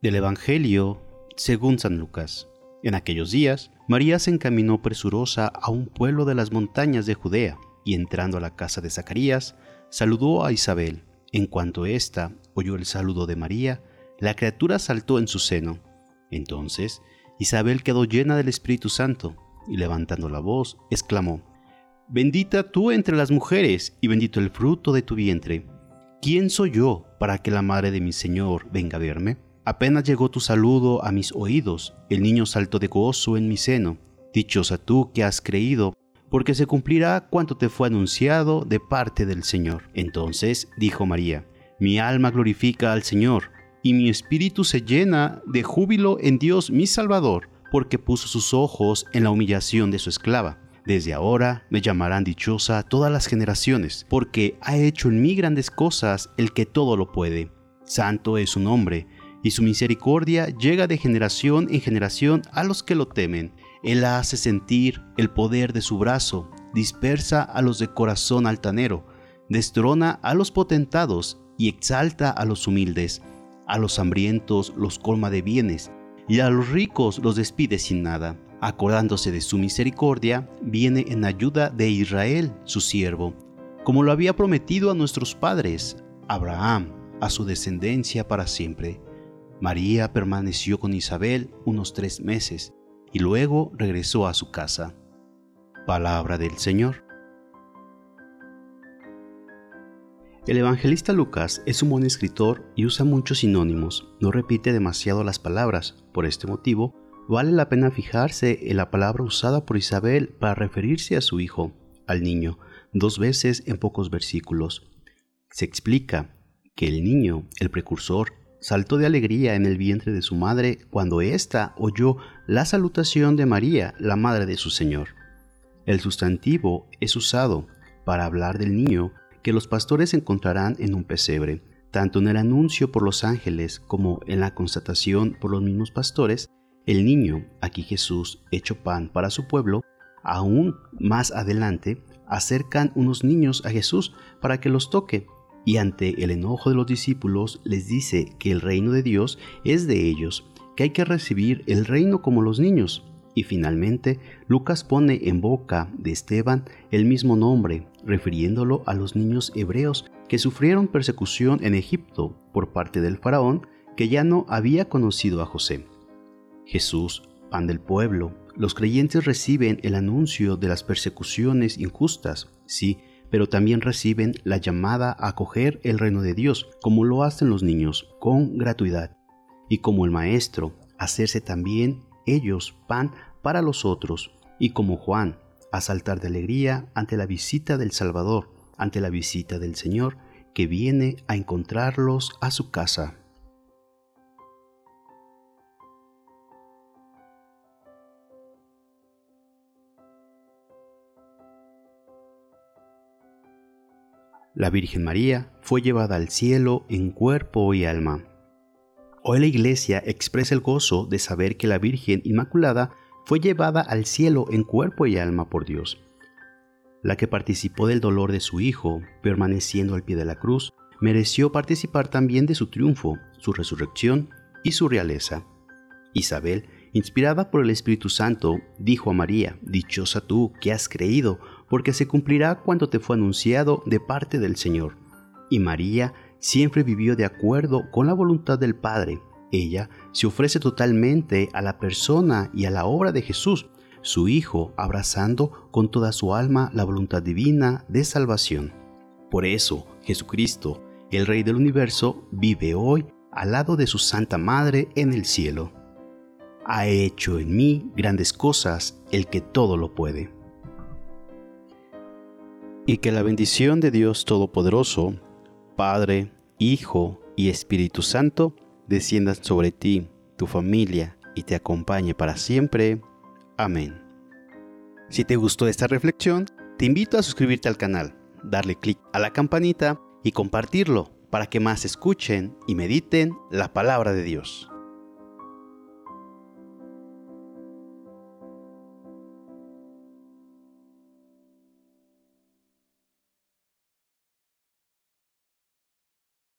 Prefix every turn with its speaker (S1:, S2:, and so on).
S1: Del Evangelio según San Lucas. En aquellos días, María se encaminó presurosa a un pueblo de las montañas de Judea, y entrando a la casa de Zacarías, saludó a Isabel. En cuanto ésta oyó el saludo de María, la criatura saltó en su seno. Entonces Isabel quedó llena del Espíritu Santo, y levantando la voz, exclamó, Bendita tú entre las mujeres, y bendito el fruto de tu vientre. ¿Quién soy yo para que la madre de mi Señor venga a verme? Apenas llegó tu saludo a mis oídos, el niño saltó de gozo en mi seno. Dichosa tú que has creído, porque se cumplirá cuanto te fue anunciado de parte del Señor. Entonces dijo María, mi alma glorifica al Señor, y mi espíritu se llena de júbilo en Dios mi Salvador, porque puso sus ojos en la humillación de su esclava. Desde ahora me llamarán dichosa todas las generaciones, porque ha hecho en mí grandes cosas el que todo lo puede. Santo es su nombre, y su misericordia llega de generación en generación a los que lo temen. Él hace sentir el poder de su brazo, dispersa a los de corazón altanero, destrona a los potentados y exalta a los humildes. A los hambrientos los colma de bienes, y a los ricos los despide sin nada. Acordándose de su misericordia, viene en ayuda de Israel, su siervo, como lo había prometido a nuestros padres, Abraham, a su descendencia para siempre. María permaneció con Isabel unos tres meses y luego regresó a su casa. Palabra del Señor. El evangelista Lucas es un buen escritor y usa muchos sinónimos, no repite demasiado las palabras, por este motivo vale la pena fijarse en la palabra usada por Isabel para referirse a su hijo, al niño, dos veces en pocos versículos. Se explica que el niño, el precursor, saltó de alegría en el vientre de su madre cuando ésta oyó la salutación de María, la madre de su Señor. El sustantivo es usado para hablar del niño que los pastores encontrarán en un pesebre, tanto en el anuncio por los ángeles como en la constatación por los mismos pastores, el niño, aquí Jesús, hecho pan para su pueblo, aún más adelante, acercan unos niños a Jesús para que los toque y ante el enojo de los discípulos les dice que el reino de Dios es de ellos, que hay que recibir el reino como los niños. Y finalmente, Lucas pone en boca de Esteban el mismo nombre, refiriéndolo a los niños hebreos que sufrieron persecución en Egipto por parte del faraón que ya no había conocido a José. Jesús, pan del pueblo, los creyentes reciben el anuncio de las persecuciones injustas, sí, pero también reciben la llamada a acoger el reino de Dios, como lo hacen los niños, con gratuidad. Y como el Maestro, hacerse también ellos pan para los otros, y como Juan, a saltar de alegría ante la visita del Salvador, ante la visita del Señor, que viene a encontrarlos a su casa. La Virgen María fue llevada al cielo en cuerpo y alma. Hoy la Iglesia expresa el gozo de saber que la Virgen Inmaculada fue llevada al cielo en cuerpo y alma por Dios. La que participó del dolor de su Hijo, permaneciendo al pie de la cruz, mereció participar también de su triunfo, su resurrección y su realeza. Isabel, inspirada por el Espíritu Santo, dijo a María, Dichosa tú que has creído, porque se cumplirá cuanto te fue anunciado de parte del Señor. Y María siempre vivió de acuerdo con la voluntad del Padre. Ella se ofrece totalmente a la persona y a la obra de Jesús, su Hijo, abrazando con toda su alma la voluntad divina de salvación. Por eso, Jesucristo, el Rey del universo, vive hoy al lado de su Santa Madre en el cielo. Ha hecho en mí grandes cosas el que todo lo puede y que la bendición de Dios Todopoderoso, Padre, Hijo y Espíritu Santo, descienda sobre ti, tu familia y te acompañe para siempre. Amén. Si te gustó esta reflexión, te invito a suscribirte al canal, darle clic a la campanita y compartirlo para que más escuchen y mediten la palabra de Dios.